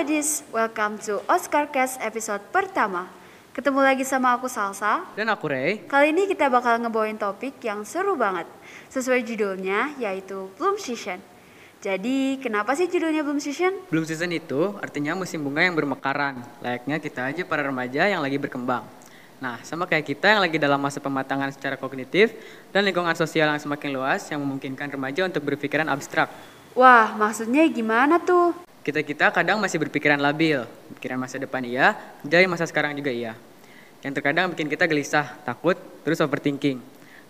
Badis, welcome to Oscar Cast episode pertama. Ketemu lagi sama aku Salsa. Dan aku Ray. Kali ini kita bakal ngebawain topik yang seru banget. Sesuai judulnya yaitu Bloom Season. Jadi, kenapa sih judulnya Bloom Season? Bloom season itu artinya musim bunga yang bermekaran. Layaknya kita aja para remaja yang lagi berkembang. Nah, sama kayak kita yang lagi dalam masa pematangan secara kognitif dan lingkungan sosial yang semakin luas yang memungkinkan remaja untuk berpikiran abstrak. Wah, maksudnya gimana tuh? Kita-kita kadang masih berpikiran labil. Pikiran masa depan iya, dari masa sekarang juga iya. Yang terkadang bikin kita gelisah, takut, terus overthinking.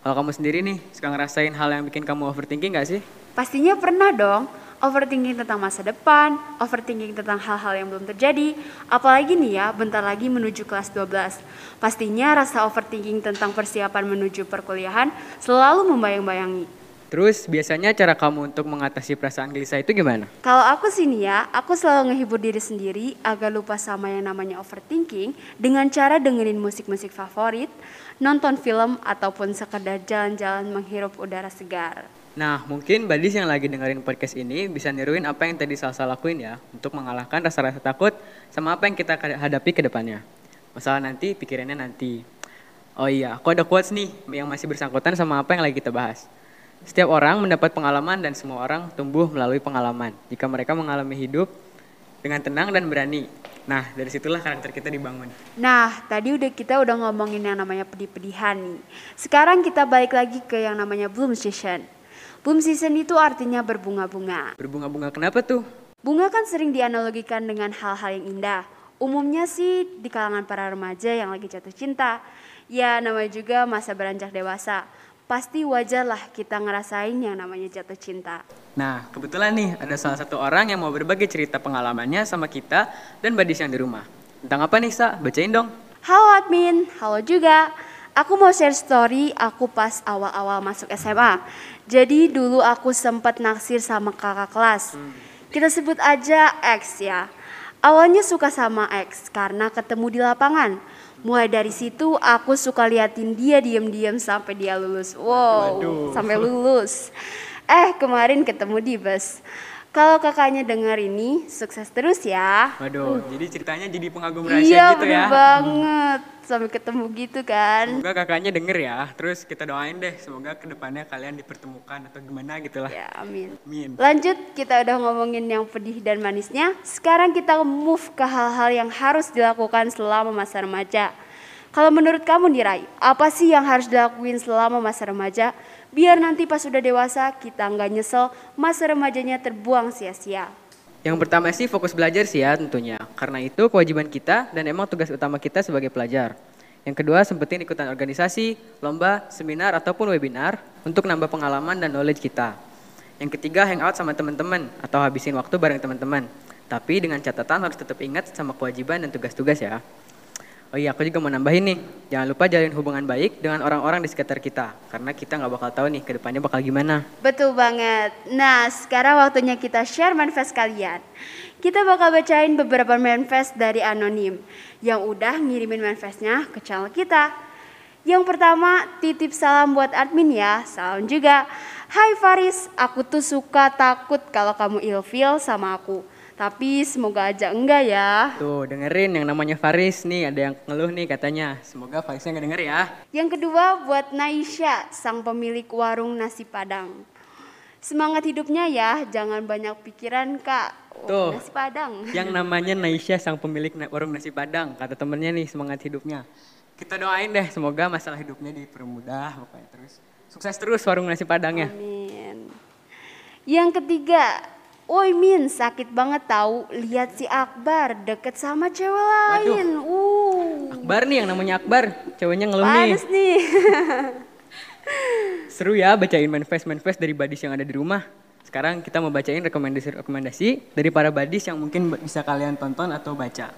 Kalau kamu sendiri nih, suka ngerasain hal yang bikin kamu overthinking gak sih? Pastinya pernah dong overthinking tentang masa depan, overthinking tentang hal-hal yang belum terjadi, apalagi nih ya bentar lagi menuju kelas 12. Pastinya rasa overthinking tentang persiapan menuju perkuliahan selalu membayang-bayangi. Terus biasanya cara kamu untuk mengatasi perasaan gelisah itu gimana? Kalau aku sih nih ya, aku selalu ngehibur diri sendiri agar lupa sama yang namanya overthinking dengan cara dengerin musik-musik favorit, nonton film, ataupun sekedar jalan-jalan menghirup udara segar. Nah, mungkin Badis yang lagi dengerin podcast ini bisa niruin apa yang tadi Salsa lakuin ya untuk mengalahkan rasa-rasa takut sama apa yang kita hadapi ke depannya. Masalah nanti, pikirannya nanti. Oh iya, aku ada quotes nih yang masih bersangkutan sama apa yang lagi kita bahas. Setiap orang mendapat pengalaman dan semua orang tumbuh melalui pengalaman. Jika mereka mengalami hidup dengan tenang dan berani. Nah, dari situlah karakter kita dibangun. Nah, tadi udah kita udah ngomongin yang namanya pedih-pedihan nih. Sekarang kita balik lagi ke yang namanya bloom season. Bloom season itu artinya berbunga-bunga. Berbunga-bunga kenapa tuh? Bunga kan sering dianalogikan dengan hal-hal yang indah. Umumnya sih di kalangan para remaja yang lagi jatuh cinta. Ya namanya juga masa beranjak dewasa. Pasti wajar lah kita ngerasain yang namanya jatuh cinta. Nah, kebetulan nih ada salah satu orang yang mau berbagi cerita pengalamannya sama kita dan badis yang di rumah. Tentang apa nih, Sa? Bacain dong. Halo admin, halo juga. Aku mau share story aku pas awal-awal masuk SMA. Jadi dulu aku sempat naksir sama kakak kelas. Kita sebut aja X ya. Awalnya suka sama X karena ketemu di lapangan. Mulai dari situ aku suka liatin dia diem-diem sampai dia lulus. Wow, Waduh. sampai lulus. Eh kemarin ketemu di bus. Kalau kakaknya dengar ini, sukses terus ya. Waduh, jadi ceritanya jadi pengagum rahasia Iya gitu ya. banget. Sampai ketemu gitu kan. Semoga kakaknya denger ya. Terus kita doain deh, semoga ke depannya kalian dipertemukan atau gimana gitu lah. Ya, amin. Amin. Lanjut, kita udah ngomongin yang pedih dan manisnya. Sekarang kita move ke hal-hal yang harus dilakukan selama masa remaja. Kalau menurut kamu nih Rai, apa sih yang harus dilakuin selama masa remaja? Biar nanti pas udah dewasa kita nggak nyesel masa remajanya terbuang sia-sia. Yang pertama sih fokus belajar sih ya tentunya. Karena itu kewajiban kita dan emang tugas utama kita sebagai pelajar. Yang kedua, sempetin ikutan organisasi, lomba, seminar, ataupun webinar untuk nambah pengalaman dan knowledge kita. Yang ketiga, hangout sama teman-teman atau habisin waktu bareng teman-teman. Tapi dengan catatan harus tetap ingat sama kewajiban dan tugas-tugas ya. Oh iya, aku juga mau nambahin nih. Jangan lupa jalin hubungan baik dengan orang-orang di sekitar kita. Karena kita nggak bakal tahu nih ke depannya bakal gimana. Betul banget. Nah, sekarang waktunya kita share manifest kalian. Kita bakal bacain beberapa manifest dari anonim yang udah ngirimin manifestnya ke channel kita. Yang pertama, titip salam buat admin ya. Salam juga. Hai Faris, aku tuh suka takut kalau kamu ilfeel sama aku. Tapi semoga aja enggak ya. Tuh, dengerin yang namanya Faris nih, ada yang ngeluh nih katanya. Semoga Farisnya nggak denger ya. Yang kedua buat Naisha, sang pemilik warung nasi Padang. Semangat hidupnya ya, jangan banyak pikiran kak. Oh, Tuh. Nasi Padang. Yang namanya Naisha sang pemilik warung nasi Padang, kata temennya nih semangat hidupnya. Kita doain deh, semoga masalah hidupnya dipermudah pokoknya terus. Sukses terus warung nasi Padangnya. Amin. Yang ketiga, Woi Min, sakit banget tahu lihat si Akbar deket sama cewek lain. Uh, Akbar nih yang namanya Akbar, ceweknya ngeluh nih. panas nih. Seru ya bacain manifest-manifest dari badis yang ada di rumah. Sekarang kita mau bacain rekomendasi-rekomendasi dari para badis yang mungkin bisa kalian tonton atau baca.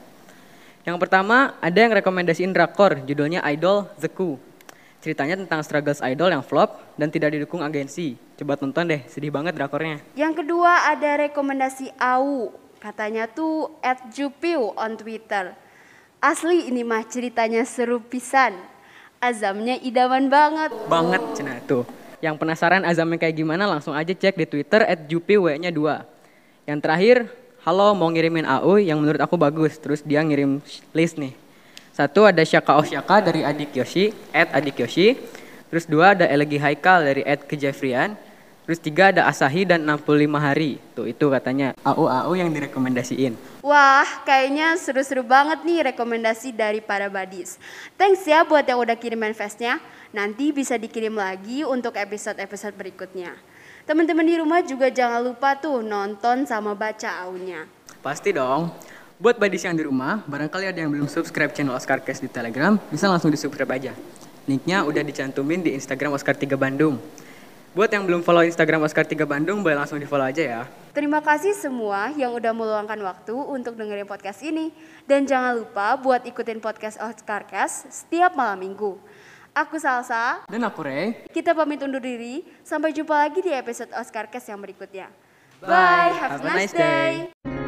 Yang pertama, ada yang rekomendasiin drakor, judulnya Idol The Coup. Ceritanya tentang struggles idol yang flop dan tidak didukung agensi. Coba tonton deh, sedih banget drakornya. Yang kedua ada rekomendasi AU. Katanya tuh at Jupiu on Twitter. Asli ini mah ceritanya seru pisan. Azamnya idaman banget. Banget, cina tuh. Yang penasaran azamnya kayak gimana langsung aja cek di Twitter at nya 2. Yang terakhir, halo mau ngirimin AU yang menurut aku bagus. Terus dia ngirim list nih. Satu ada Syaka Osyaka dari Adik Yoshi, at Adik Yoshi. Terus dua ada Elegi Haikal dari at Kejefrian. Terus tiga ada Asahi dan 65 hari. Tuh itu katanya AU-AU yang direkomendasiin. Wah, kayaknya seru-seru banget nih rekomendasi dari para badis. Thanks ya buat yang udah kirim manifestnya. Nanti bisa dikirim lagi untuk episode-episode berikutnya. Teman-teman di rumah juga jangan lupa tuh nonton sama baca aunya. Pasti dong. Buat badis yang di rumah, barangkali ada yang belum subscribe channel Oscar Cast di Telegram, bisa langsung di subscribe aja. Linknya udah dicantumin di Instagram Oscar 3 Bandung. Buat yang belum follow Instagram Oscar 3 Bandung, boleh langsung di follow aja ya. Terima kasih semua yang udah meluangkan waktu untuk dengerin podcast ini. Dan jangan lupa buat ikutin podcast Oscarcast setiap malam minggu. Aku Salsa, Dan aku Ray. kita pamit undur diri. Sampai jumpa lagi di episode Oscarcast yang berikutnya. Bye. Bye, have, a nice day.